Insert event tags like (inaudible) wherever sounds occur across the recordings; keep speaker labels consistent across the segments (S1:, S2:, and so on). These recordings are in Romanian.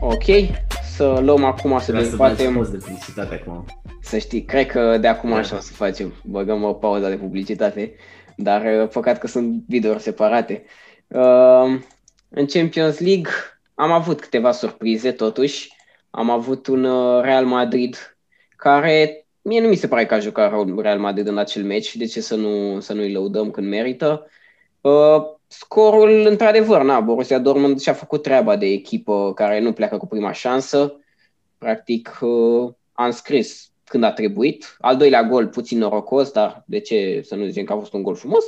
S1: Ok, să luăm acum să
S2: Vreau să
S1: dezbatem.
S2: faci post de publicitate acum.
S1: Să știi, cred că de acum
S2: Da.
S1: așa o să facem. Băgăm o pauză de publicitate, dar uh, păcat că sunt videouri separate. Uh, în Champions League am avut câteva surprize totuși. Am avut un uh, Real Madrid care mie nu mi se pare că a jucat rău Real Madrid în acel meci, de ce să, nu, să nu-i lăudăm când merită. Uh, scorul, într-adevăr, na, Borussia Dortmund și-a făcut treaba de echipă care nu pleacă cu prima șansă. Practic, uh, a înscris când a trebuit. Al doilea gol puțin norocos, dar de ce să nu zicem că a fost un gol frumos.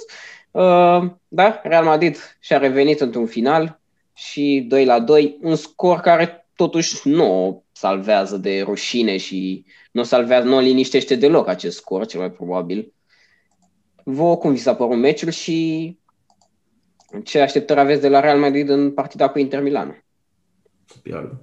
S1: Uh, dar Real Madrid și-a revenit într-un final și 2 la 2, un scor care totuși nu o salvează de rușine și nu o salvează, nu o liniștește deloc acest scor, cel mai probabil. Vă cum vi s-a părut meciul și ce așteptări aveți de la Real Madrid în partida cu Inter Milan?
S2: Să piardă.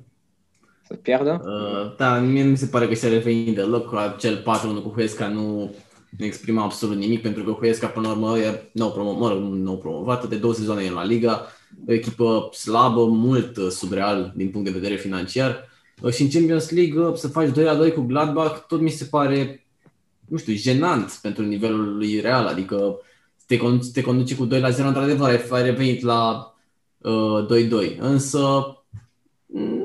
S1: Să pierdă?
S2: Uh, da, mie nu mi se pare că și-a revenit deloc. Acel 4-1 cu Huesca nu nu exprima absolut nimic, pentru că Huesca, până la urmă, e nou, promo- mă rog, nou promovată, de două sezoane în La Liga, o echipă slabă, mult uh, subreal din punct de vedere financiar. Uh, Și în Champions League uh, să faci 2 la 2 cu Gladbach, tot mi se pare, nu știu, jenant pentru nivelul lui Real, adică te, con- te conduce cu 2 la 0, într-adevăr, ai- ai revenit la uh, 2-2, însă nu,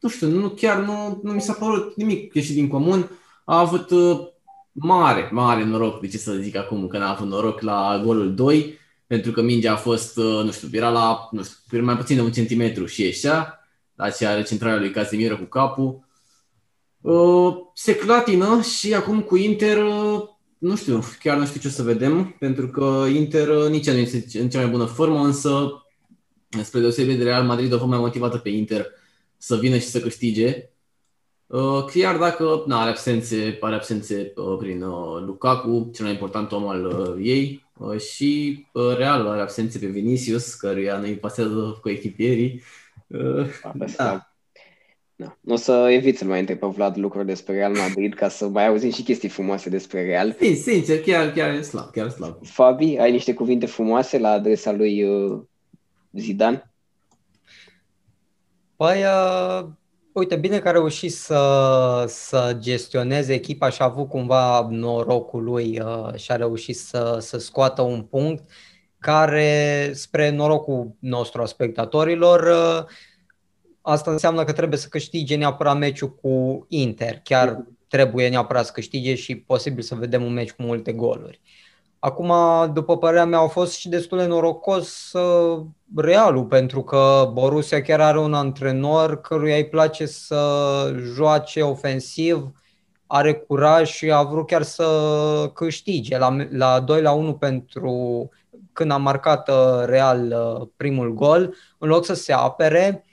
S2: nu știu, nu, chiar nu, nu mi s-a părut nimic ieșit din comun. A avut uh, mare, mare noroc, de ce să zic acum, că n-a avut noroc la golul 2, pentru că mingea a fost, uh, nu știu, era la, nu știu, mai puțin de un centimetru și ieșea, la aceea recentrarea lui Casemiro cu capul. Uh, se clatină și acum cu Inter, uh, nu știu, chiar nu știu ce o să vedem, pentru că Inter uh, nici nu este în cea mai bună formă, însă spre deosebire de Real Madrid, o fost mai motivată pe Inter să vină și să câștige. Uh, Chiar dacă na, are absențe, are absențe uh, prin uh, Lukaku, cel mai important om al uh, ei, uh, și uh, Real are absențe pe Vinicius, căruia nu-i pasează cu echipierii. Uh,
S1: Da. Da. O să evit să mai întreb pe Vlad lucruri despre Real Madrid ca să mai auzim și chestii frumoase despre Real.
S2: Sin- Sincer, chiar, chiar e slab, chiar slab.
S1: Fabi, ai niște cuvinte frumoase la adresa lui uh, Zidane?
S3: Păi, uh, uite, bine că a reușit să, să gestioneze echipa și a avut cumva norocul lui uh, și a reușit să, să scoată un punct care, spre norocul nostru a spectatorilor, uh, asta înseamnă că trebuie să câștige neapărat meciul cu Inter. Chiar trebuie neapărat să câștige și posibil să vedem un meci cu multe goluri. Acum, după părerea mea, au fost și destul de norocos uh, Realul, pentru că Borussia chiar are un antrenor căruia îi place să joace ofensiv, are curaj și a vrut chiar să câștige. La, la 2 la 1 pentru când a marcat uh, Real uh, primul gol, în loc să se apere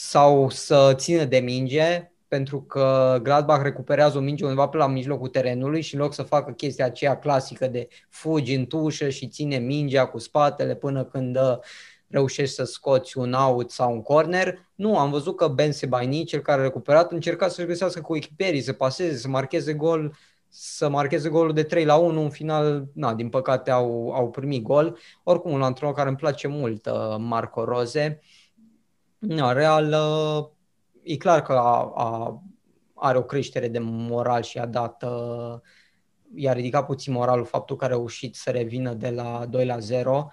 S3: sau să țină de minge, pentru că Gladbach recuperează o minge undeva pe la mijlocul terenului și în loc să facă chestia aceea clasică de fugi în tușă și ține mingea cu spatele până când uh, reușești să scoți un out sau un corner. Nu, am văzut că Ben Sebaini, cel care a recuperat, încerca să-și găsească cu echipierii, să paseze, să marcheze gol, să marcheze golul de 3 la 1, în final, na, din păcate au, au primit gol. Oricum, un antrenor care îmi place mult, uh, Marco Rose. Na, Real, uh, e clar că a, a, are o creștere de moral și a dat, uh, i-a ridicat puțin moralul faptul că a reușit să revină de la 2 la 0,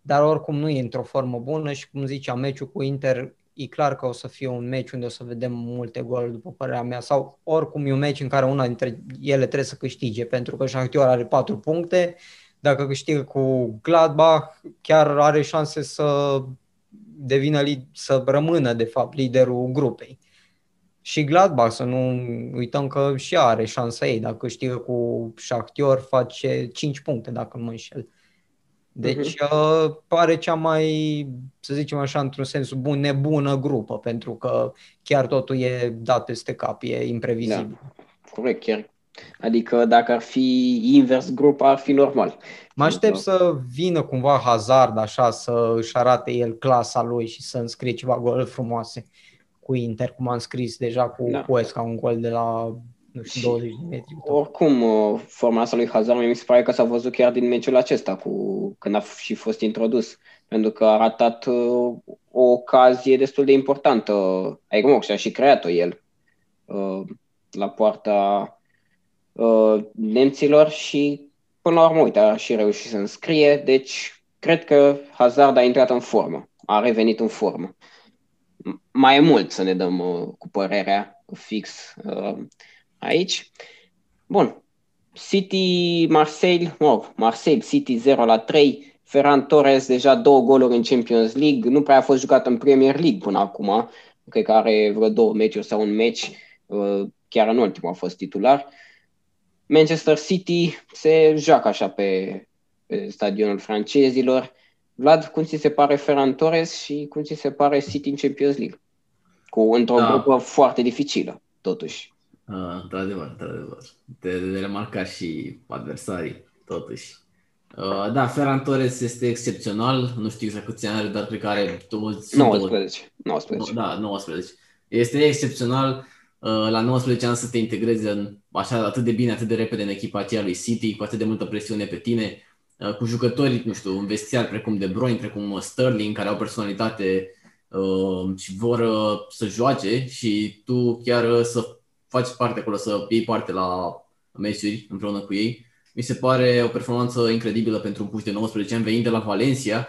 S3: dar oricum nu e într-o formă bună și cum ziceam, meciul cu Inter e clar că o să fie un meci unde o să vedem multe goluri, după părerea mea, sau oricum e un meci în care una dintre ele trebuie să câștige, pentru că Shakhtar are 4 puncte, dacă câștigă cu Gladbach, chiar are șanse să devină, să rămână, de fapt, liderul grupei. Și Gladbach, să nu uităm că și are șansa ei, dacă câștigă cu Shakhtar, face 5 puncte, dacă nu mă înșel. Deci uh-huh. pare cea mai, să zicem așa, într-un sens bun, nebună grupă, pentru că chiar totul e dat peste cap, e imprevizibil.
S1: Da. Corect, chiar. Adică dacă ar fi invers grupa, ar fi normal.
S3: Mă aștept să vină cumva Hazard așa, să își arate el clasa lui și să înscrie ceva goluri frumoase cu Inter, cum am scris deja cu da. Huesca, un gol de la nu știu, 20 de metri.
S1: Oricum, forma asta lui Hazard mi se pare că s-a văzut chiar din meciul acesta, cu, când a și fost introdus, pentru că a ratat o ocazie destul de importantă. Adică, și-a și creat-o el la poarta nemților și până la urmă, uite, a și reușit să înscrie, deci cred că Hazard a intrat în formă, a revenit în formă. Mai mult să ne dăm uh, cu părerea fix uh, aici. Bun. City, Marseille, oh, Marseille, City 0 la 3, Ferran Torres deja două goluri în Champions League, nu prea a fost jucat în Premier League până acum, cred că are vreo două meciuri sau un meci, uh, chiar în ultimul a fost titular. Manchester City se joacă așa pe, pe stadionul francezilor. Vlad, cum ți se pare Ferran Torres și cum ți se pare City în Champions League? Cu într-o da. grupă foarte dificilă, totuși.
S2: Uh, într-adevăr, într-adevăr. De, de remarcat și adversarii, totuși. Uh, da, Ferran Torres este excepțional, nu știu exact câți ani are, dar cred că are
S1: 20, 19. 19.
S2: Da, 19. Este excepțional. Uh, la 19 ani să te integrezi în, așa atât de bine, atât de repede în echipa aceea lui City, cu atât de multă presiune pe tine, uh, cu jucători, nu știu, în vestiar precum De Bruyne, precum Sterling, care au personalitate uh, și vor uh, să joace și tu chiar uh, să faci parte acolo, să iei parte la meciuri împreună cu ei. Mi se pare o performanță incredibilă pentru un puș de 19 ani venind de la Valencia,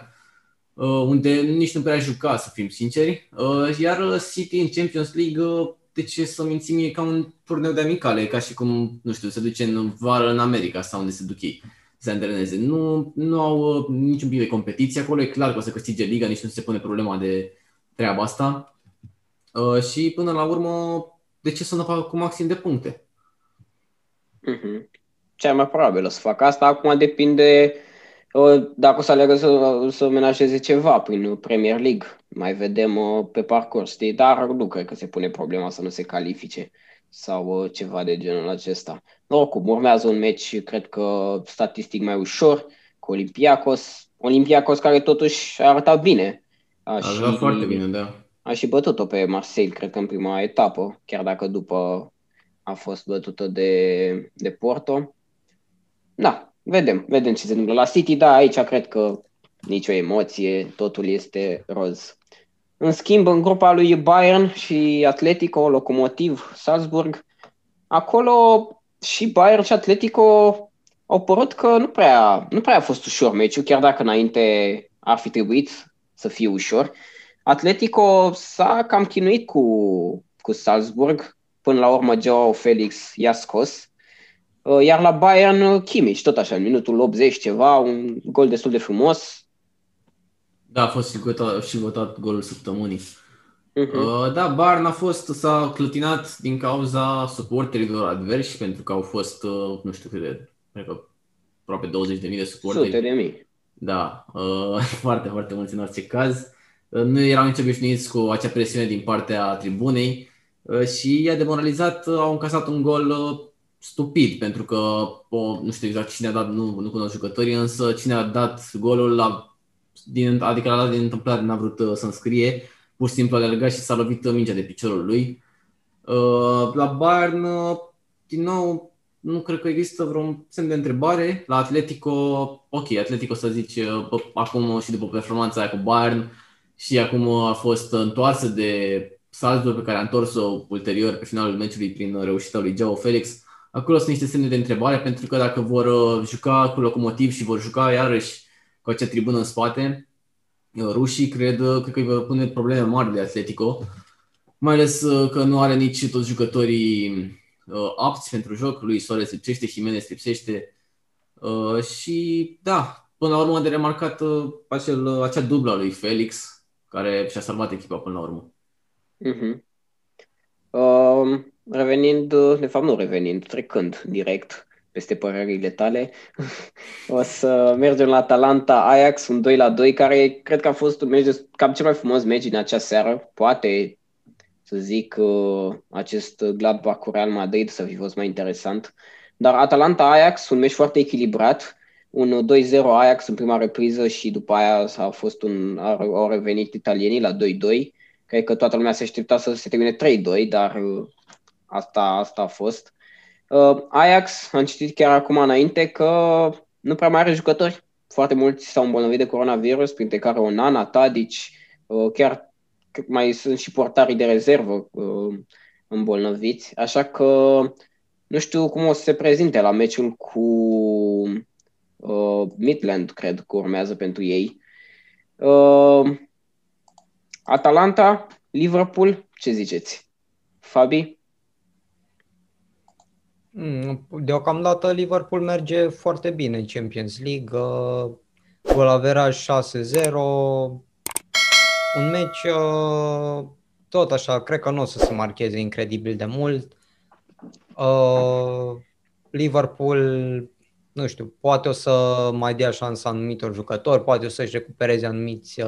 S2: uh, unde nici nu prea juca, să fim sinceri. Uh, iar City în Champions League de ce să mințim e ca un turneu de amicale, ca și cum, nu știu, se duce în vară în America sau unde se duc ei să antreneze. Nu, nu au uh, niciun pic de competiție acolo, e clar că o să câștige liga, nici nu se pune problema de treaba asta. Uh, și până la urmă, de ce să nu facă cu maxim de puncte?
S1: Mm-hmm. Cea mai probabil o să facă asta. Acum depinde dacă o să aleagă să, să menajeze ceva prin Premier League, mai vedem uh, pe parcurs, știi? dar nu cred că se pune problema să nu se califice sau uh, ceva de genul acesta. Oricum, urmează un meci, cred că statistic mai ușor, cu Olympiacos. Olympiacos care totuși a arătat bine.
S2: A, a și, foarte bine, da.
S1: A și bătut-o pe Marseille, cred că în prima etapă, chiar dacă după a fost bătută de, de Porto. Da, vedem, vedem ce se întâmplă. La City, da, aici cred că nicio emoție, totul este roz. În schimb, în grupa lui Bayern și Atletico, Locomotiv, Salzburg, acolo și Bayern și Atletico au părut că nu prea, nu prea a fost ușor meciul, chiar dacă înainte ar fi trebuit să fie ușor. Atletico s-a cam chinuit cu, cu Salzburg, până la urmă Joao Felix i-a scos. Uh, iar la Bayern, uh, Kimmich, tot așa, în minutul 80 ceva, un gol destul de frumos.
S2: Da, a fost și votat, și votat golul săptămânii. Uh-huh. Da, Bayern a fost, s-a clătinat din cauza suporterilor adversi, pentru că au fost, nu știu cât de, cred că aproape 20.000 de suporteri.
S1: Sute de mii.
S2: Da, (laughs) foarte, foarte mulți în orice caz. Nu erau nici obișnuiți cu acea presiune din partea tribunei și i-a demoralizat, au încasat un gol stupid, pentru că o, nu știu exact cine a dat, nu, nu cunosc jucătorii, însă cine a dat golul, la, din, adică l-a dat din întâmplare, n-a vrut uh, să înscrie, pur și simplu a alergat și s-a lovit mingea de piciorul lui. Uh, la Bayern, uh, din nou, nu cred că există vreun semn de întrebare. La Atletico, ok, Atletico să zici, acum și după performanța aia cu Bayern și acum a fost întoarsă de Salzburg pe care a întors-o ulterior pe finalul meciului prin reușita lui Joao Felix Acolo sunt niște semne de întrebare, pentru că dacă vor uh, juca cu locomotiv și vor juca iarăși cu acea tribună în spate, uh, rușii cred, uh, cred că îi vor pune probleme mari de Atletico, mai ales că nu are nici toți jucătorii apți pentru joc, lui Soares lipsește, Jimenez lipsește și da, până la urmă de remarcat acel, acea dublă a lui Felix, care și-a salvat echipa până la urmă.
S1: Uh-huh. Um, revenind, de fapt nu revenind, trecând direct peste părerile tale, (laughs) o să mergem la Atalanta Ajax, un 2 la 2, care cred că a fost un meci de, cam cel mai frumos meci din acea seară. Poate să zic uh, acest Gladbach cu Real Madrid să fi fost mai interesant. Dar Atalanta Ajax, un meci foarte echilibrat, un 2-0 Ajax în prima repriză și după aia a fost un, au revenit italienii la 2-2. Cred că toată lumea se aștepta să se termine 3-2, dar uh, Asta, asta a fost. Uh, Ajax, am citit chiar acum înainte că nu prea mai are jucători. Foarte mulți s-au îmbolnăvit de coronavirus, printre care Onana, Tadic, Uh, chiar mai sunt și portarii de rezervă uh, îmbolnăviți, așa că nu știu cum o să se prezinte la meciul cu uh, Midland, cred că urmează pentru ei. Uh, Atalanta, Liverpool, ce ziceți? Fabi?
S3: Mm, deocamdată Liverpool merge foarte bine în Champions League. Gol averaj 6-0. Un meci uh, tot așa, cred că nu o să se marcheze incredibil de mult. Uh, Liverpool, nu știu, poate o să mai dea șansa anumitor jucători, poate o să-și recupereze anumiți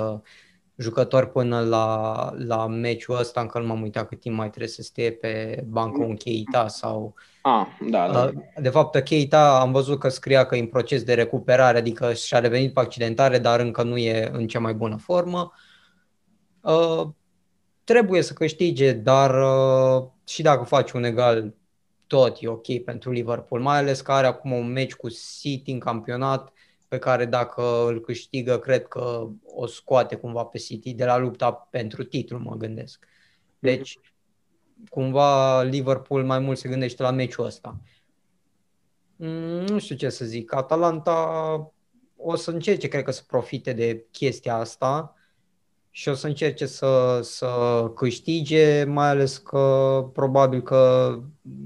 S3: jucători până la, la meciul ăsta, încă nu m-am uitat cât timp mai trebuie să stea pe bancă un Keita sau...
S1: Ah, da, da.
S3: De fapt, Keita am văzut că scria că e în proces de recuperare, adică și-a revenit pe accidentare, dar încă nu e în cea mai bună formă. Uh, trebuie să câștige, dar uh, și dacă faci un egal, tot e ok pentru Liverpool, mai ales că are acum un meci cu City în campionat pe care dacă îl câștigă, cred că o scoate cumva pe City de la lupta pentru titlu, mă gândesc. Deci, cumva Liverpool mai mult se gândește la meciul ăsta. Mm, nu știu ce să zic. Atalanta o să încerce, cred că, să profite de chestia asta și o să încerce să, să câștige, mai ales că probabil că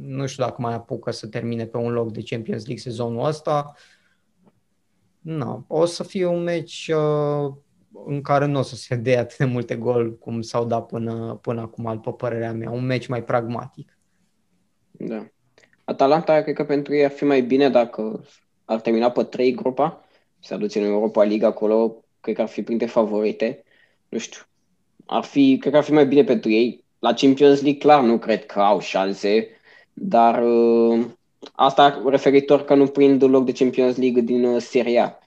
S3: nu știu dacă mai apucă să termine pe un loc de Champions League sezonul ăsta. Nu, o să fie un meci uh, în care nu o să se dea atât de multe gol cum s-au dat până, până acum, după părerea mea. Un meci mai pragmatic.
S1: Da. Atalanta, cred că pentru ei ar fi mai bine dacă ar termina pe trei grupa, se aduce în Europa League acolo, cred că ar fi printre favorite. Nu știu, ar fi, cred că ar fi mai bine pentru ei. La Champions League, clar, nu cred că au șanse, dar uh, Asta referitor că nu prind loc de Champions League din uh, Serie A.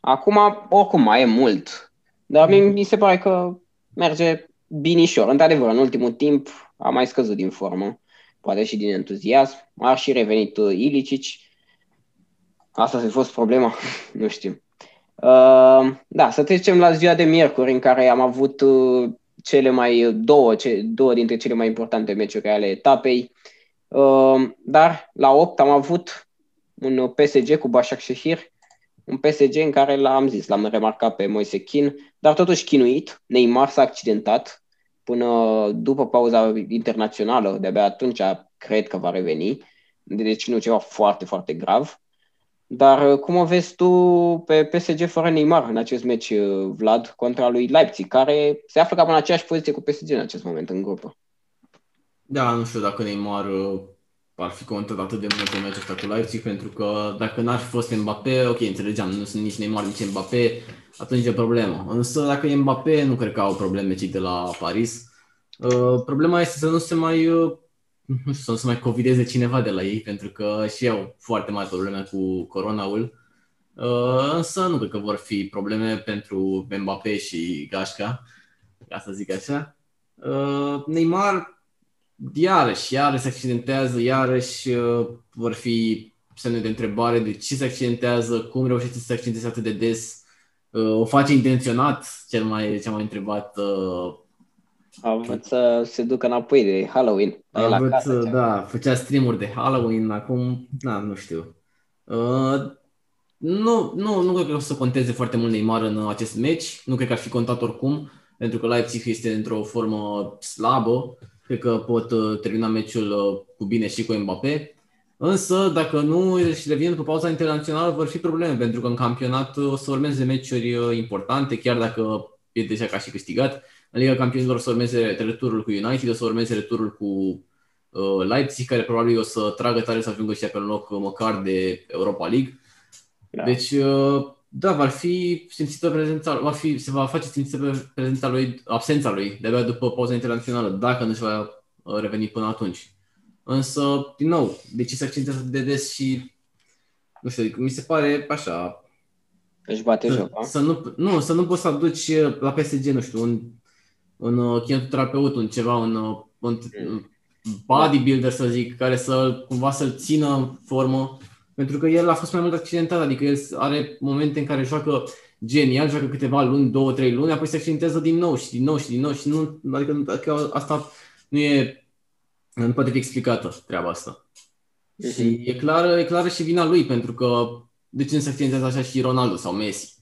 S1: Acum, oricum, mai e mult. Dar mm. mi se pare că merge binișor. Într-adevăr, în ultimul timp a mai scăzut din formă. Poate și din entuziasm. A și revenit uh, Ilicic. Asta a fost problema? (laughs) nu știu. Uh, da, să trecem la ziua de miercuri în care am avut uh, cele mai două, ce, două dintre cele mai importante meciuri ale etapei. Ehm, dar la 8 am avut un PSG cu Başak Shehir, un PSG în care l-am zis, l-am remarcat pe Moise Chin, dar totuși chinuit. Neymar s-a accidentat până după pauza internațională, de-abia atunci cred că va reveni. Deci nu ceva foarte, foarte grav. Dar cum o vezi tu pe PSG fără Neymar în acest meci, Vlad, contra lui Leipzig, care se află cam în aceeași poziție cu PSG în acest moment în grupă?
S2: Da, nu știu dacă Neymar uh, ar fi contat atât de mult în meciul ăsta cu Leipzig, pentru că dacă n-ar fi fost Mbappé, ok, înțelegeam, nu sunt nici Neymar, nici Mbappé, atunci e problemă. Însă dacă e Mbappé, nu cred că au probleme cei de la Paris. Uh, problema este să nu se mai uh, nu știu, să nu se mai covideze cineva de la ei, pentru că și au foarte mari probleme cu coronaul. Uh, însă nu cred că vor fi probleme pentru Mbappé și Gașca, ca să zic așa. Uh, Neymar iarăși, iarăși se accidentează, iarăși uh, vor fi semne de întrebare de ce se accidentează, cum reușește să se accidenteze atât de des, uh, o face intenționat, cel mai, cel mai întrebat. Uh,
S1: a vrut să se ducă înapoi de Halloween.
S2: A vrut, casă, da, făcea stream de Halloween, acum, na, nu știu. Uh, nu, nu, nu cred că o să conteze foarte mult Neymar în acest meci, nu cred că ar fi contat oricum, pentru că Leipzig este într-o formă slabă Cred că pot uh, termina meciul uh, cu bine și cu Mbappé. Însă, dacă nu și revin după pauza internațională, vor fi probleme, pentru că în campionat uh, o să urmeze meciuri importante, chiar dacă e deja ca și câștigat. În Liga Campionilor o să urmeze returul cu United, o să urmeze returul cu Leipzig, care probabil o să tragă tare să ajungă și pe un loc măcar de Europa League. Da. Deci, da, va fi simțită prezența, va fi, se va face simțită prezența lui, absența lui, de-abia după pauza internațională, dacă nu se va uh, reveni până atunci. Însă, din nou, de ce se accentuează de des și, nu știu, mi se pare așa...
S1: Își bate
S2: să,
S1: joc,
S2: să nu, nu, să nu poți să aduci uh, la PSG, nu știu, un, un uh, kinetoterapeut, un ceva, un, un bodybuilder, să zic, care să cumva să-l țină în formă pentru că el a fost mai mult accidentat, adică el are momente în care joacă genial, joacă câteva luni, două, trei luni, apoi se accidentează din nou și din nou și din nou și nu, adică, adică asta nu e, nu poate fi explicată treaba asta. Uh-huh. Și e clară, e clară și vina lui, pentru că de ce nu se accidentează așa și Ronaldo sau Messi?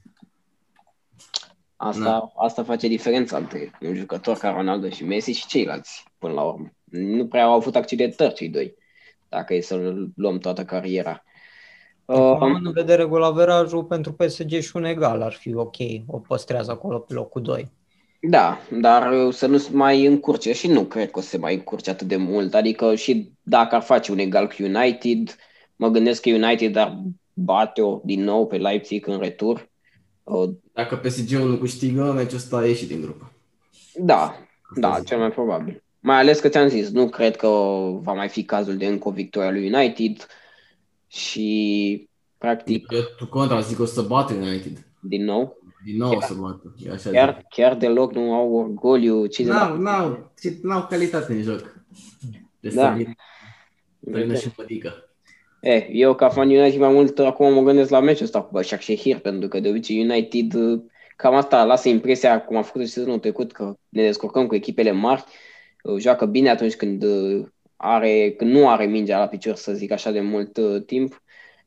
S1: Asta, da. asta face diferența între un jucător ca Ronaldo și Messi și ceilalți, până la urmă. Nu prea au avut accidentări cei doi, dacă e să luăm toată cariera.
S3: Acum, uh, în vedere golaverajul pentru PSG și un egal ar fi ok, o păstrează acolo pe locul 2.
S1: Da, dar să nu se mai încurce și nu cred că o să se mai încurce atât de mult. Adică și dacă ar face un egal cu United, mă gândesc că United ar bate-o din nou pe Leipzig în retur.
S2: Dacă PSG-ul nu câștigă, meciul ăsta ieși din grupă.
S1: Da, da, cel mai probabil. Mai ales că ți-am zis, nu cred că va mai fi cazul de încă o victorie lui United și practic...
S2: Eu, tu contra, zic o să bată United.
S1: Din nou?
S2: Din nou chiar, o să bată. E așa
S1: chiar, chiar deloc nu au orgoliu.
S2: Ce n-au, n-au, n-au calitate în joc. De da. Să și pădică.
S1: E, eu ca fan United mai mult acum mă gândesc la meciul ăsta cu Başak Shehir, pentru că de obicei United cam asta lasă impresia, cum a făcut și sezonul trecut, că ne descurcăm cu echipele mari, joacă bine atunci când are, când nu are mingea la picior, să zic așa, de mult uh, timp,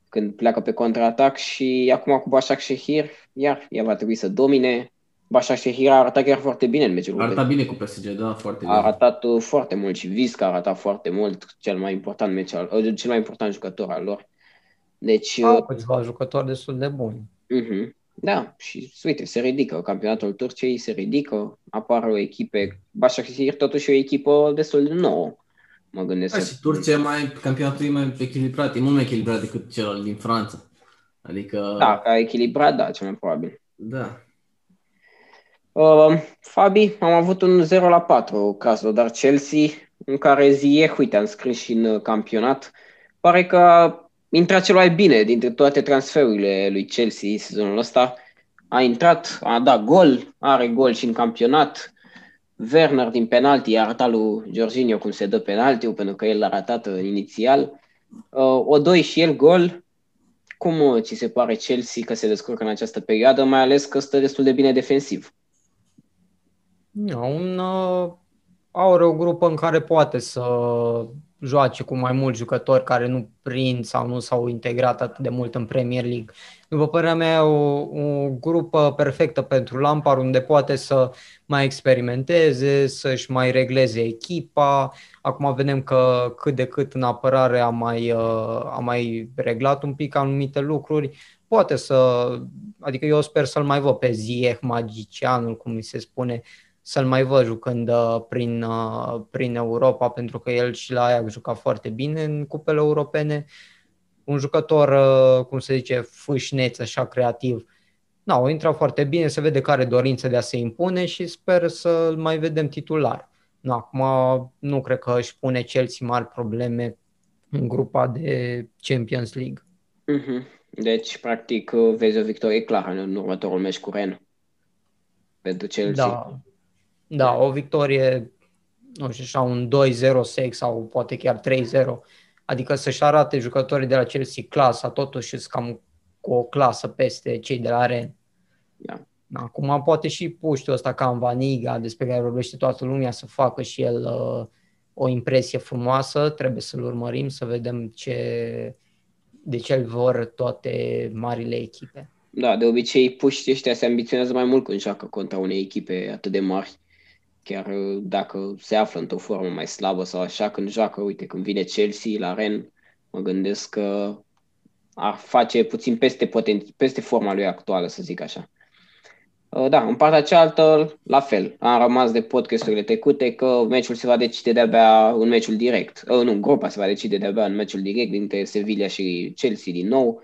S1: când pleacă pe contraatac și acum cu Başak Shehir, iar ea va trebui să domine. Başak Shehir a arătat chiar foarte bine în meciul.
S2: A arătat bine cu PSG, da, foarte bine.
S1: A arătat uh, foarte mult și Visca a arătat foarte mult, cel mai important meci al, uh, cel mai important jucător al lor. Deci,
S3: Au uh, câțiva jucători destul de buni.
S1: Uh-huh. Da, și uite, se ridică. Campionatul Turciei se ridică, apar o echipe. Başakşehir totuși o echipă destul de nouă. Mă gândesc.
S2: Da, și Turcia mai, campionatul e mai echilibrat, e mult mai echilibrat decât cel din Franța. Adică...
S1: Da, ca echilibrat, da, cel mai probabil.
S2: Da.
S1: Uh, Fabi, am avut un 0 la 4 cazul, dar Chelsea, în care Ziyech, uite, am scris și în campionat, pare că a intrat cel mai bine dintre toate transferurile lui Chelsea sezonul ăsta. A intrat, a dat gol, are gol și în campionat, Werner din penalti a arătat lui Jorginho cum se dă penaltiul, pentru că el l-a ratat uh, inițial. Uh, o doi și el gol. Cum uh, ți se pare Chelsea că se descurcă în această perioadă, mai ales că stă destul de bine defensiv?
S3: Un, uh, are o grupă în care poate să joace cu mai mulți jucători care nu prind sau nu s-au integrat atât de mult în Premier League. După părerea mea, o, o grupă perfectă pentru Lampard, unde poate să mai experimenteze, să-și mai regleze echipa. Acum vedem că cât de cât în apărare a mai, uh, a mai reglat un pic anumite lucruri. Poate să, adică eu sper să-l mai văd pe Ziyech, magicianul, cum mi se spune, să-l mai văd jucând uh, prin, uh, prin Europa, pentru că el și la aia juca foarte bine în cupele europene. Un jucător, uh, cum se zice, fâșneț, așa creativ. Na, o intra foarte bine, se vede care dorință de a se impune și sper să-l mai vedem titular. Na, acum nu cred că își pune Chelsea mari probleme în grupa de Champions League.
S1: Mm-hmm. Deci, practic, vezi o victorie clară în următorul meci cu Ren pentru Chelsea.
S3: Da, da, o victorie, nu știu, așa, un 2-0 sex sau poate chiar 3-0. Adică să-și arate jucătorii de la Chelsea clasa, totuși sunt cam cu o clasă peste cei de la Ren.
S1: Da.
S3: Acum poate și puștiul ăsta ca în Vaniga, despre care vorbește toată lumea, să facă și el uh, o impresie frumoasă. Trebuie să-l urmărim, să vedem ce, de ce îl vor toate marile echipe.
S1: Da, de obicei puștii ăștia se ambiționează mai mult când joacă contra unei echipe atât de mari chiar uh, dacă se află într-o formă mai slabă sau așa, când joacă, uite, când vine Chelsea la Ren, mă gândesc că ar face puțin peste, poten- peste forma lui actuală, să zic așa. Uh, da, în partea cealaltă, la fel. Am rămas de podcasturile trecute că meciul se va decide de-abia în meciul direct. Uh, nu, grupa se va decide de-abia în meciul direct dintre Sevilla și Chelsea din nou,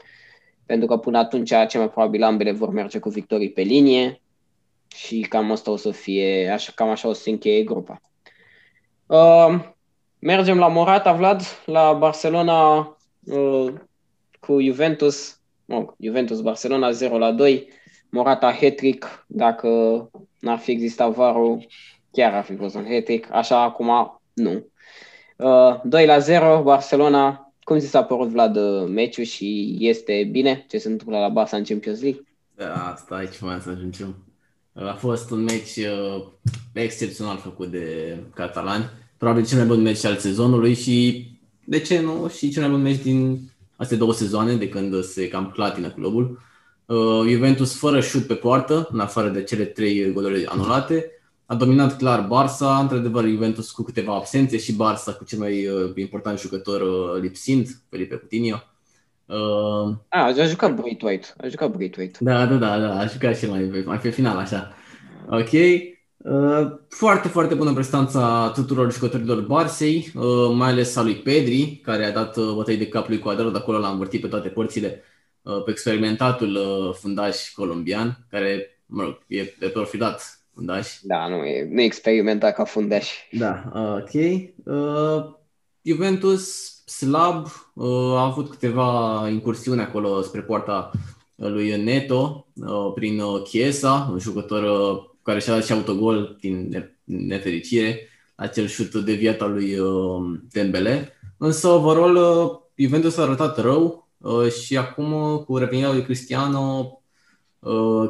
S1: pentru că până atunci, cel mai probabil, ambele vor merge cu victorii pe linie și cam asta o să fie, așa, cam așa o să se încheie grupa. Uh, mergem la Morata, Vlad, la Barcelona uh, cu Juventus, oh, Juventus Barcelona 0 la 2, Morata hat-trick, dacă n-ar fi existat varul, chiar ar fi fost un hat-trick, așa acum nu. Uh, 2 la 0, Barcelona, cum ți s-a părut Vlad meciul și este bine ce se întâmplă la Barça în Champions League?
S2: Da, stai ce mai să ajungem. A fost un meci uh, excepțional făcut de catalani. Probabil cel mai bun meci al sezonului și, de ce nu, și cel mai bun meci din astea două sezoane de când se cam clatină clubul. Uh, Juventus fără șut pe poartă, în afară de cele trei goluri anulate. A dominat clar Barça, într-adevăr Juventus cu câteva absențe și Barça cu cel mai uh, important jucător uh, lipsind, Felipe Coutinho.
S1: Uh, a, a jucat Braithwaite. A jucat Braithwaite.
S2: Da, da, da, da, a jucat și mai, mai pe final, așa. Ok. Uh, foarte, foarte bună prestanța tuturor jucătorilor Barsei, uh, mai ales a lui Pedri, care a dat uh, bătăi de cap lui Cuadrado, de acolo l-a învârtit pe toate părțile uh, pe experimentatul uh, fundaș colombian, care, mă rog, e, e perfidat fundaș.
S1: Da, nu e, nu e experimentat ca fundaș.
S2: Da, uh, ok. Uh, Juventus slab, uh, a avut câteva incursiuni acolo spre poarta lui Neto uh, prin Chiesa, un jucător care și-a dat și autogol din nefericire, acel șut deviat al lui Dembele. Însă, overall, Juventus a arătat rău și acum, cu revenirea lui Cristiano,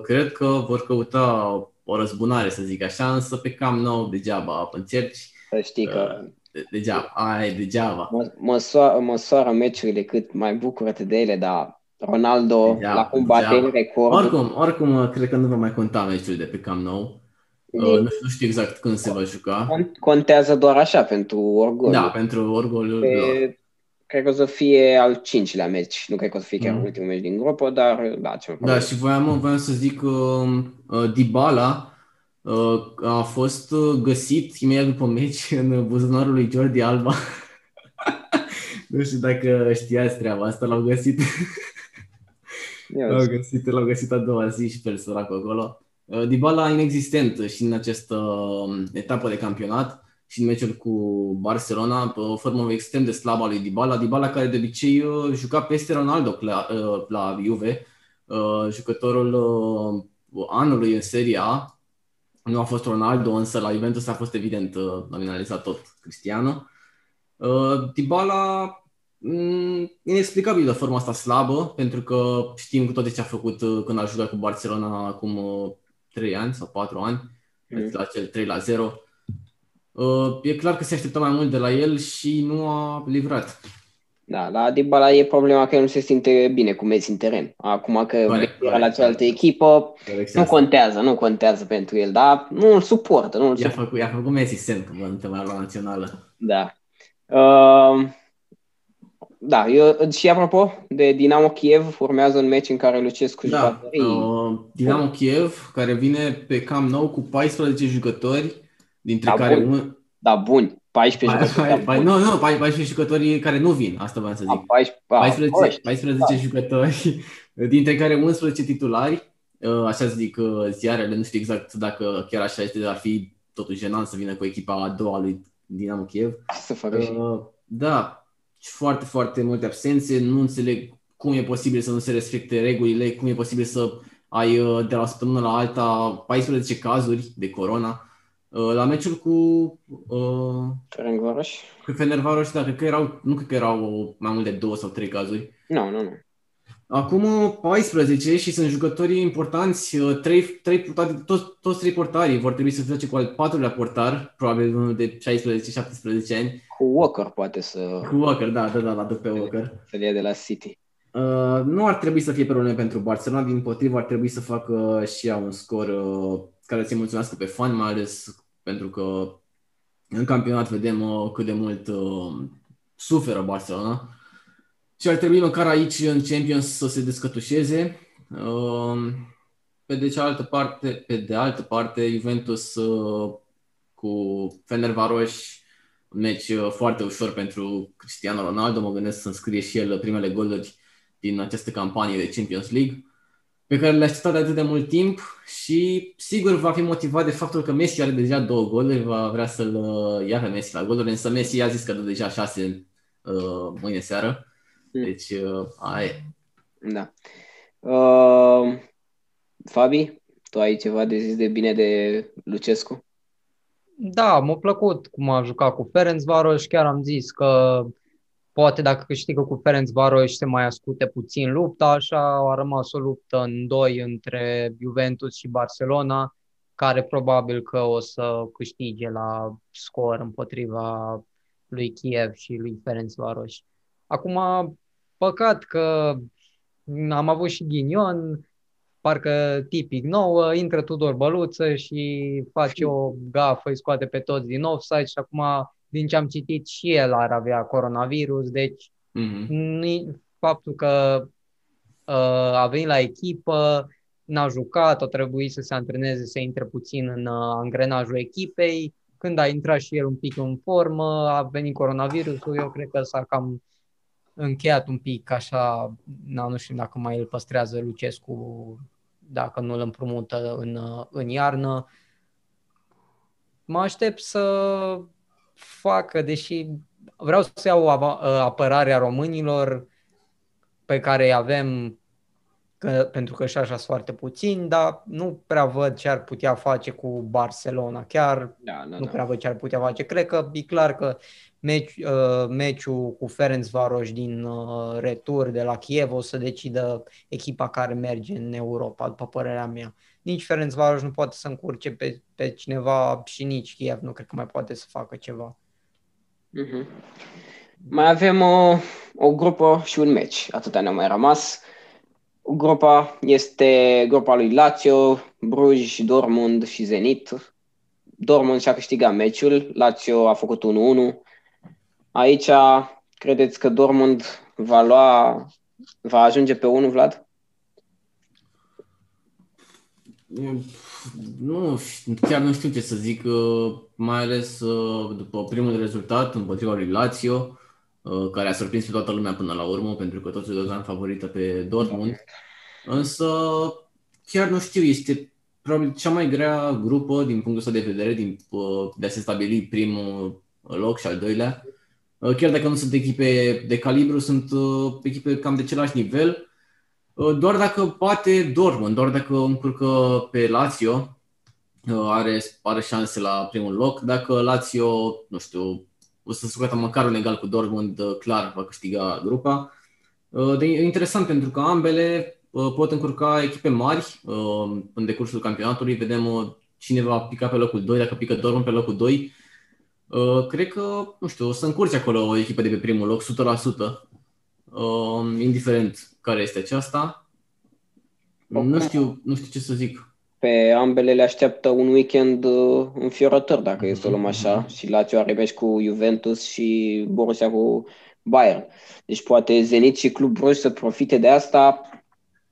S2: cred că vor căuta o răzbunare, să zic așa, însă pe cam nou degeaba încerci.
S1: Să știi că
S2: degeaba, ai degeaba.
S1: Mă, măsoară, măsoară meciurile cât mai bucură de ele, dar Ronaldo degeaba, la cum bate record.
S2: Oricum, oricum, cred că nu va mai conta meciul de pe Camp Nou. Uh, nu, nu știu exact când se va juca.
S1: Contează doar așa pentru orgoliu.
S2: Da, pentru orgoliu. Pe,
S1: cred că o să fie al cincilea meci. Nu cred că o să fie chiar mm. ultimul meci din grupă, dar da, ce
S2: Da, și voiam, voiam să zic că uh, Dybala Uh, a fost uh, găsit imediat după meci (laughs) în buzunarul lui Jordi Alba. (laughs) nu știu dacă știați treaba asta, l-au găsit. l-au găsit, l-au găsit a doua zi și pe el săracul acolo. Uh, Dybala inexistent și în această etapă de campionat și în meciul cu Barcelona, pe o formă extrem de slabă a lui Dybala. Dybala care de obicei juca peste Ronaldo la, la Juve, jucătorul anului în Serie A, nu a fost Ronaldo, însă la Juventus a fost evident uh, nominalizat tot Cristiano. Uh, Dybala, mm, inexplicabil de forma asta slabă, pentru că știm cu toate ce a făcut uh, când a jucat cu Barcelona acum 3 ani sau 4 ani, mm. la cel 3 la 0. E clar că se aștepta mai mult de la el și nu a livrat.
S1: Da, la Dybala e problema că el nu se simte bine cu Messi în teren. Acum că era la cealaltă echipă, nu contează, nu contează pentru el, dar nu îl suportă. Nu îl
S2: i-a, făcut, i-a făcut Messi semn că nu te mai la națională.
S1: Da. Uh, da, eu, și apropo de Dinamo Kiev, urmează un meci în care Lucescu
S2: da, uh, Dinamo Kiev, care vine pe cam nou cu 14 jucători, dintre
S1: da,
S2: care
S1: bun.
S2: un...
S1: Da, buni. 14 jucători.
S2: Pai, nu, nu, 14 jucători care nu vin, asta vreau să zic. A, 14, 14, 14 da. jucători, (laughs) dintre care 11 titulari, uh, așa zic uh, ziarele, nu știu exact dacă chiar așa este, dar ar fi totuși jenant să vină cu echipa a doua lui Dinamo Kiev.
S1: Să facă și. Uh,
S2: da, foarte, foarte multe absențe, nu înțeleg cum e posibil să nu se respecte regulile, cum e posibil să ai de la săptămână la alta 14 cazuri de corona. Uh, la meciul cu uh,
S1: Ferencvaros.
S2: Cu Fenerbahce, da, cred că erau, nu cred că erau mai mult de două sau trei cazuri.
S1: Nu, nu, nu.
S2: Acum 14 și sunt jucătorii importanți, uh, trei, trei, toate, toți, toți trei portarii vor trebui să joace cu al patrulea portar, probabil unul de 16-17 ani.
S1: Cu Walker poate să...
S2: Cu Walker, da, da, da, la pe Walker.
S1: Să-l ia de la City.
S2: Uh, nu ar trebui să fie probleme pentru Barcelona, din potrivă ar trebui să facă și ea un scor uh, care să-i mulțumească pe fani, mai ales pentru că în campionat vedem uh, cât de mult uh, suferă Barcelona și ar trebui măcar aici în Champions să se descătușeze. Uh, pe de cealaltă parte, pe de altă parte, Juventus uh, cu Fenerbahce un meci uh, foarte ușor pentru Cristiano Ronaldo. Mă gândesc să scrie și el primele goluri din această campanie de Champions League pe care le-a așteptat de atât de mult timp și sigur va fi motivat de faptul că Messi are deja două goluri, va vrea să-l uh, ia pe Messi la goluri, însă Messi a zis că dă deja șase uh, mâine seară. Hmm. Deci, uh, aia
S1: Da. Uh, Fabi, tu ai ceva de zis de bine de Lucescu?
S3: Da, m-a plăcut cum a jucat cu Ferenc Varoș, chiar am zis că poate dacă câștigă cu Ferenc Varoș se mai ascute puțin lupta, așa a rămas o luptă în doi între Juventus și Barcelona, care probabil că o să câștige la scor împotriva lui Kiev și lui Ferenc Varoș. Acum, păcat că am avut și ghinion, parcă tipic nouă, intră Tudor Băluță și face o gafă, îi scoate pe toți din offside și acum, din ce am citit, și el ar avea coronavirus, deci mm-hmm. faptul că uh, a venit la echipă, n-a jucat, a trebuit să se antreneze, să intre puțin în uh, angrenajul echipei, când a intrat și el un pic în formă, a venit coronavirusul, eu cred că s-a cam încheiat un pic așa, na, nu știu dacă mai îl păstrează Lucescu, dacă nu îl împrumută în, în iarnă. Mă aștept să facă, deși vreau să iau apărarea românilor pe care îi avem că, pentru că și așa sunt foarte puțini, dar nu prea văd ce ar putea face cu Barcelona. Chiar da, da, nu da. prea văd ce ar putea face. Cred că e clar că meci, uh, meciul cu Ferenc Varoș din uh, retur de la Kiev o să decidă echipa care merge în Europa, după părerea mea. Nici Ferenc Varoș nu poate să încurce pe, pe cineva și nici Kiev nu cred că mai poate să facă ceva.
S1: Mm-hmm. Mai avem o, o grupă și un meci, atâta ne-a mai rămas. Grupa este grupa lui Lazio, Bruj, Dortmund și Zenit. Dortmund și-a câștigat meciul, Lazio a făcut 1-1. Aici credeți că Dortmund va lua, va ajunge pe 1, Vlad?
S2: Nu, chiar nu știu ce să zic, uh, mai ales uh, după primul rezultat împotriva lui Lazio, uh, care a surprins pe toată lumea până la urmă, pentru că toți îl favorită pe Dortmund. Însă, chiar nu știu, este probabil cea mai grea grupă din punctul ăsta de vedere, din, de a se stabili primul loc și al doilea. Uh, chiar dacă nu sunt echipe de calibru, sunt uh, echipe cam de același nivel. Uh, doar dacă poate Dortmund, doar dacă încurcă pe Lazio, are, are șanse la primul loc. Dacă Lazio, nu știu, o să se măcar un egal cu Dortmund, clar va câștiga grupa. De, interesant pentru că ambele pot încurca echipe mari în decursul campionatului. Vedem cine va pica pe locul 2, dacă pică Dortmund pe locul 2 Uh, cred că, nu știu, o să încurce acolo o echipă de pe primul loc, 100%, uh, indiferent care este aceasta. Okay. Nu știu, nu știu ce să zic.
S1: Pe ambele le așteaptă un weekend uh, înfiorător, dacă mm-hmm. e să luăm așa. Mm-hmm. Și Lazio are meci cu Juventus și Borussia cu Bayern. Deci poate Zenit și Club Brugge să profite de asta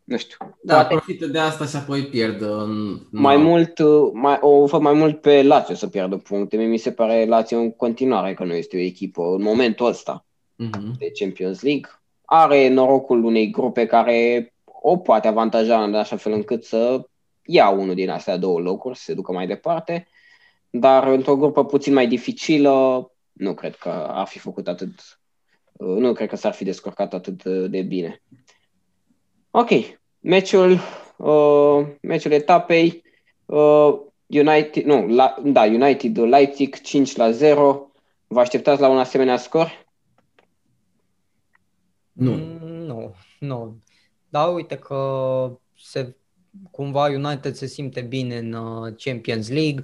S1: nu știu.
S2: Da, poate... profită de asta și apoi pierd. În...
S1: Mai mult, mai, o văd mai mult pe Lazio să pierdă puncte. Mi se pare Lazio în continuare că nu este o echipă în momentul ăsta uh-huh. de Champions League. Are norocul unei grupe care o poate avantaja în așa fel încât să ia unul din astea două locuri, să se ducă mai departe, dar într-o grupă puțin mai dificilă, nu cred că ar fi făcut atât, nu cred că s-ar fi descurcat atât de bine. Ok, meciul, uh, meciul etapei, uh, United, nu, la, da, United Leipzig 5 la 0. Vă așteptați la un asemenea scor?
S3: Nu. Mm, nu, nu. Da, uite că se, cumva United se simte bine în uh, Champions League.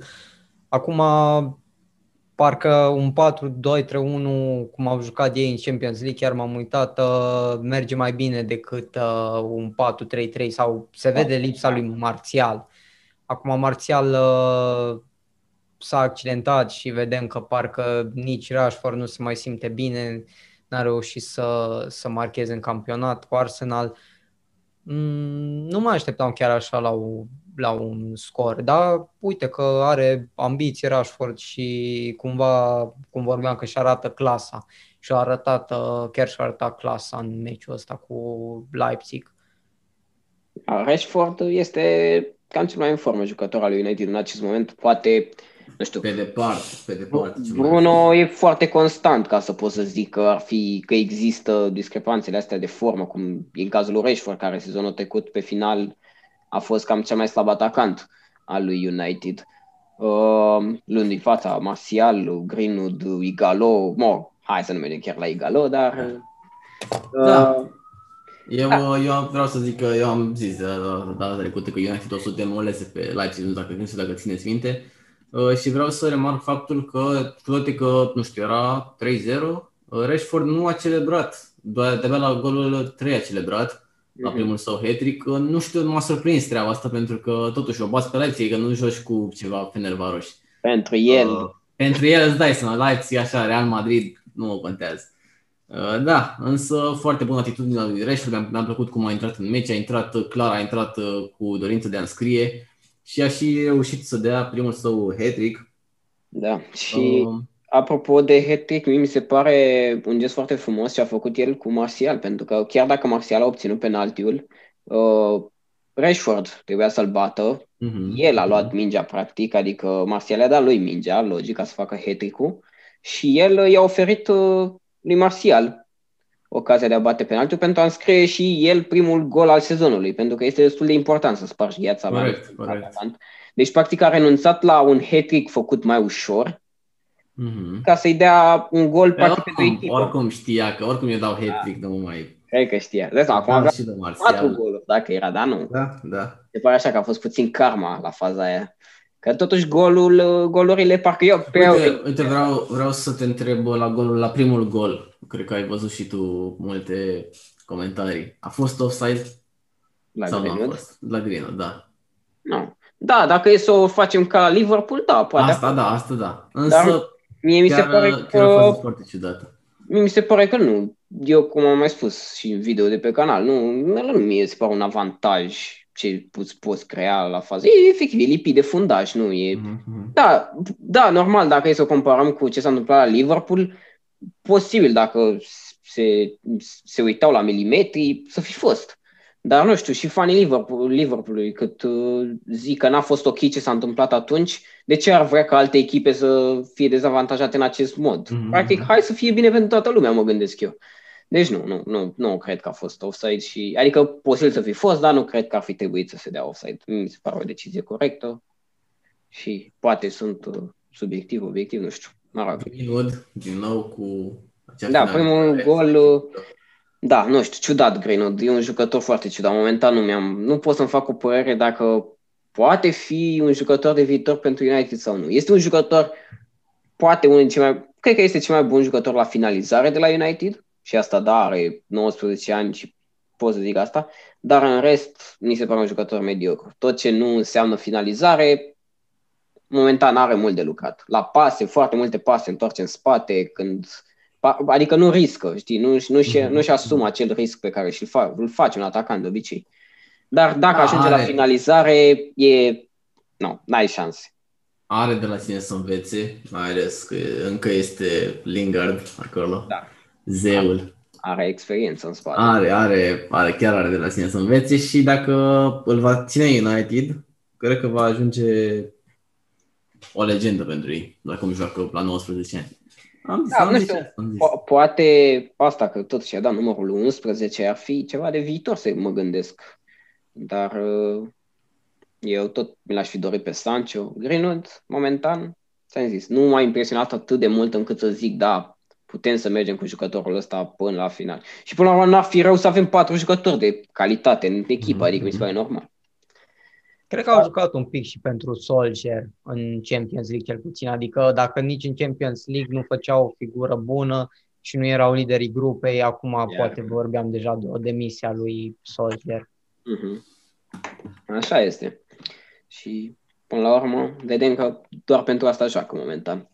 S3: Acum parcă un 4-2-3-1, cum au jucat ei în Champions League, chiar m-am uitat, uh, merge mai bine decât uh, un 4-3-3 sau se vede lipsa lui Marțial. Acum Marțial uh, s-a accidentat și vedem că parcă nici Rashford nu se mai simte bine, n-a reușit să, să marcheze în campionat cu Arsenal. Mm, nu mă așteptam chiar așa la o la un scor, dar uite că are ambiții Rashford și cumva, cum vorbeam, că și arată clasa și a arătat, uh, chiar și-a arătat clasa în meciul ăsta cu Leipzig.
S1: Rashford este cam cel mai în formă jucător al lui United în acest moment, poate nu știu.
S2: Pe departe, pe departe.
S1: Bruno e foarte constant, ca să pot să zic că ar fi, că există discrepanțele astea de formă, cum e în cazul lui Rashford, care sezonul trecut pe final a fost cam cel mai slab atacant al lui United. Uh, luând din fața Martial, Greenwood, Igalo, mo, hai să nu mergem chiar la Igalo, dar...
S2: Da.
S1: Uh,
S2: Eu, da. eu vreau să zic că eu am zis de data trecută că United o să demoleze pe Leipzig, nu dacă, nu știu dacă țineți minte. Uh, și vreau să remarc faptul că, cu toate că, nu știu, era 3-0, uh, Rashford nu a celebrat, doar de la golul 3 a celebrat, la
S1: Mhm.
S2: primul său hat-trick. Uh, Nu știu, m-a surprins treaba asta pentru că totuși o bați pe Leipzig, că nu joci cu ceva Fenerbahce.
S1: pentru el,
S2: Uh, pentru el îți dai seama, Leipzig așa, Real Madrid, nu mă contează. Uh, da, însă foarte bună atitudine lui Rashford, mi-a, mi-a plăcut cum a intrat în meci, a intrat uh, clar, a intrat uh, cu dorință de a înscrie și a și reușit să dea primul său hat-trick.
S1: da. Și
S2: Uh,
S1: apropo de hat-trick, mie mi se pare un gest foarte frumos ce a făcut el cu Martial, pentru că chiar dacă Martial a obținut penaltiul, uh, Rashford trebuia să-l bată,
S2: mhm.
S1: El a luat mingea, practic, adică Martial i-a dat lui mingea, logic, ca să facă hat și el uh, i-a oferit uh, lui Martial ocazia de a bate penaltiul pentru a înscrie și el primul gol al sezonului, pentru că este destul de important să spargi gheața. mai
S2: Corect,
S1: mult
S2: corect.
S1: atacant. Deci, practic, a renunțat la un hat făcut mai ușor
S2: Mhm.
S1: ca să-i dea un gol,
S2: Pe
S1: practic, pentru
S2: oricum,
S1: echipă.
S2: oricum știa că oricum eu dau hat-trick, nu mă mai...
S1: Cred că știa. De asta, acum
S2: Am
S1: avea
S2: și de
S1: patru
S2: Martial.
S1: goluri, dacă era, dar nu.
S2: Da, da.
S1: Se pare așa că a fost puțin karma la faza aia. Că totuși golul, uh, golurile, parcă eu, pe
S2: Uite, uite vreau, vreau să te întreb la golul, la primul gol. Cred că ai văzut și tu multe comentarii. A fost offside
S1: la
S2: sau nu a
S1: Greenwood.
S2: fost? La Greenwood, da.
S1: Nu. Da, dacă e să o facem ca Liverpool, da, poate.
S2: Asta da, asta da. Însă
S1: Dar Mie mi se
S2: chiar,
S1: pare
S2: chiar a
S1: că
S2: fost foarte ciudată.
S1: mie mi se pare că nu. Eu, cum am mai spus și în video de pe canal, nu, nu mie se pare un avantaj ce poți, poți crea la fază. E efectiv, e lipit de fundaj, nu e...
S2: Mhm.
S1: Da, da, normal, dacă e să o comparăm cu ce s-a întâmplat la Liverpool, posibil dacă se, se uitau la milimetri, să fi fost. Dar nu știu, și fanii Liverpool, Liverpoolului, cât uh, zic că n-a fost ok ce s-a întâmplat atunci, de ce ar vrea ca alte echipe să fie dezavantajate în acest mod?
S2: Mhm.
S1: Practic, hai să fie bine pentru toată lumea, mă gândesc eu. Deci nu, nu, nu, nu cred că a fost offside și, adică posibil să fi fost, dar nu cred că ar fi trebuit să se dea offside. Mi se pare o decizie corectă și poate sunt uh, subiectiv, obiectiv, nu știu. Mă rog.
S2: Greenwood, din nou cu acea
S1: Da,
S2: finalizare.
S1: primul gol, uh, da, nu știu, ciudat Greenwood, e un jucător foarte ciudat. Momentan nu mi-am, nu pot să-mi fac o părere dacă poate fi un jucător de viitor pentru United sau nu. Este un jucător, poate unul dintre cei mai, cred că este cel mai bun jucător la finalizare de la United și asta, da, are 19 ani și pot să zic asta, dar în rest mi se pare un jucător mediocru. Tot ce nu înseamnă finalizare, momentan are mult de lucrat. La pase, foarte multe pase întoarce în spate, când Pa- Adică nu riscă, știi, nu, nu, și,
S2: Mhm.
S1: nu și asumă acel risc pe care și-l fa, îl face un atacant de obicei. Dar dacă
S2: Da,
S1: ajunge la
S2: are.
S1: finalizare, e... Nu, n-ai șanse.
S2: Are de la sine să învețe, mai ales că încă este Lingard acolo.
S1: Da.
S2: Zeul.
S1: Are experiență în spate.
S2: Are, are, are, chiar are de la sine să învețe și dacă îl va ține United, cred că va ajunge o legendă pentru ei, dacă nu joacă la 19 ani. Am zis,
S1: Da,
S2: am
S1: nu
S2: zis,
S1: știu.
S2: asta, am zis.
S1: Po- poate asta, că tot și-a dat numărul 11, ar fi ceva de viitor, să mă gândesc. Dar uh, eu tot mi l-aș fi dorit pe Sancho. Greenwood, momentan, ți-am zis, nu m-a impresionat atât de mult încât să zic, da, putem să mergem cu jucătorul ăsta până la final. Și până la urmă n-ar fi rău să avem patru jucători de calitate în echipă,
S2: Mhm.
S1: adică mi se pare normal.
S3: Cred că au jucat un pic și pentru Solskjaer în Champions League cel puțin, adică dacă nici în Champions League nu făceau o figură bună și nu erau liderii grupei, acum
S1: Iar.
S3: poate vorbeam deja de o demisie a lui Solskjaer.
S1: Mhm. Așa este. Și până la urmă, vedem că doar pentru asta joacă momentan.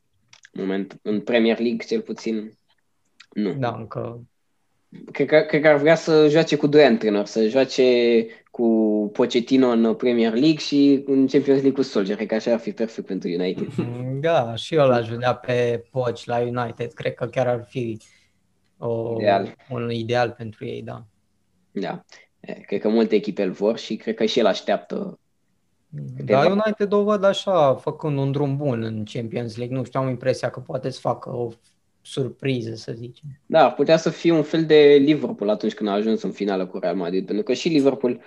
S1: Moment, în Premier League, cel puțin, nu.
S3: Da, încă
S1: Cred că, cred că ar vrea să joace cu doi antrenori, să joace cu Pochettino în Premier League și în Champions League cu Solskjaer. Cred că așa ar fi perfect pentru United.
S3: Da, și eu l-aș vedea pe Poch la United. Cred că chiar ar fi o,
S1: Ideal.
S3: un ideal pentru ei, da.
S1: Da. E, Cred că multe echipe îl vor și cred că și el așteaptă.
S3: Dar United o văd așa, făcând un drum bun în Champions League. Nu știu, am impresia că poate să facă o surpriză, să zicem.
S1: Da, ar putea să fie un fel de Liverpool atunci când a ajuns în finală cu Real Madrid, pentru că și Liverpool,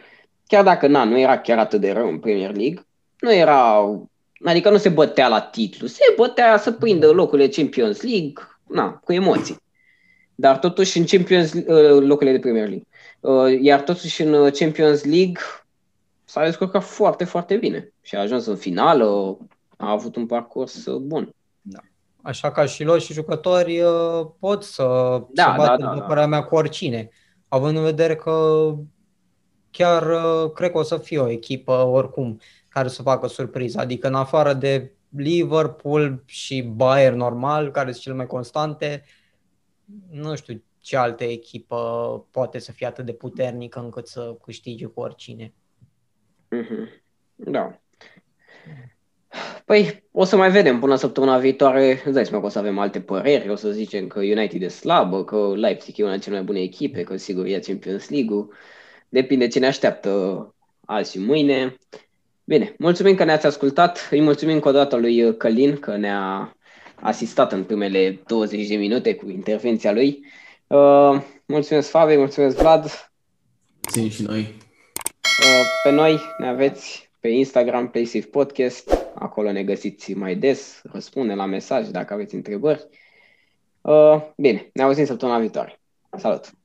S1: chiar dacă na, nu era chiar atât de rău în Premier League, nu era Adică nu se bătea la titlu, se bătea să prindă locurile Champions League, na, cu emoții. Dar totuși în Champions uh, locurile de Premier League. Uh, iar totuși în Champions League s-a descurcat foarte, foarte bine și a ajuns în finală, a avut un parcurs bun.
S3: Da. Așa ca și lor și jucători pot să da, se bată, da, da, da. mea, cu oricine. Având în vedere că chiar cred că o să fie o echipă oricum care să facă surpriză. Adică în afară de Liverpool și Bayern normal, care sunt cele mai constante, nu știu ce altă echipă poate să fie atât de puternică încât să câștige cu oricine.
S1: Mm-hmm. Da. Păi, o să mai vedem până săptămâna viitoare. Îți dai seama că o să avem alte păreri. O să zicem că United e slabă, că Leipzig e una dintre cele mai bune echipe, că sigur e Champions League-ul. Depinde ce ne așteaptă azi și mâine. Bine, mulțumim că ne-ați ascultat. Îi mulțumim încă o dată lui Călin că ne-a asistat în primele 20 de minute cu intervenția lui. Uh, mulțumesc, Fabi, mulțumesc, Vlad.
S2: Țin și noi.
S1: Uh, pe noi ne aveți pe Instagram, PlaySafe Podcast. Acolo ne găsiți mai des, răspunde la mesaj dacă aveți întrebări. Uh, bine, ne auzim săptămâna viitoare. Salut!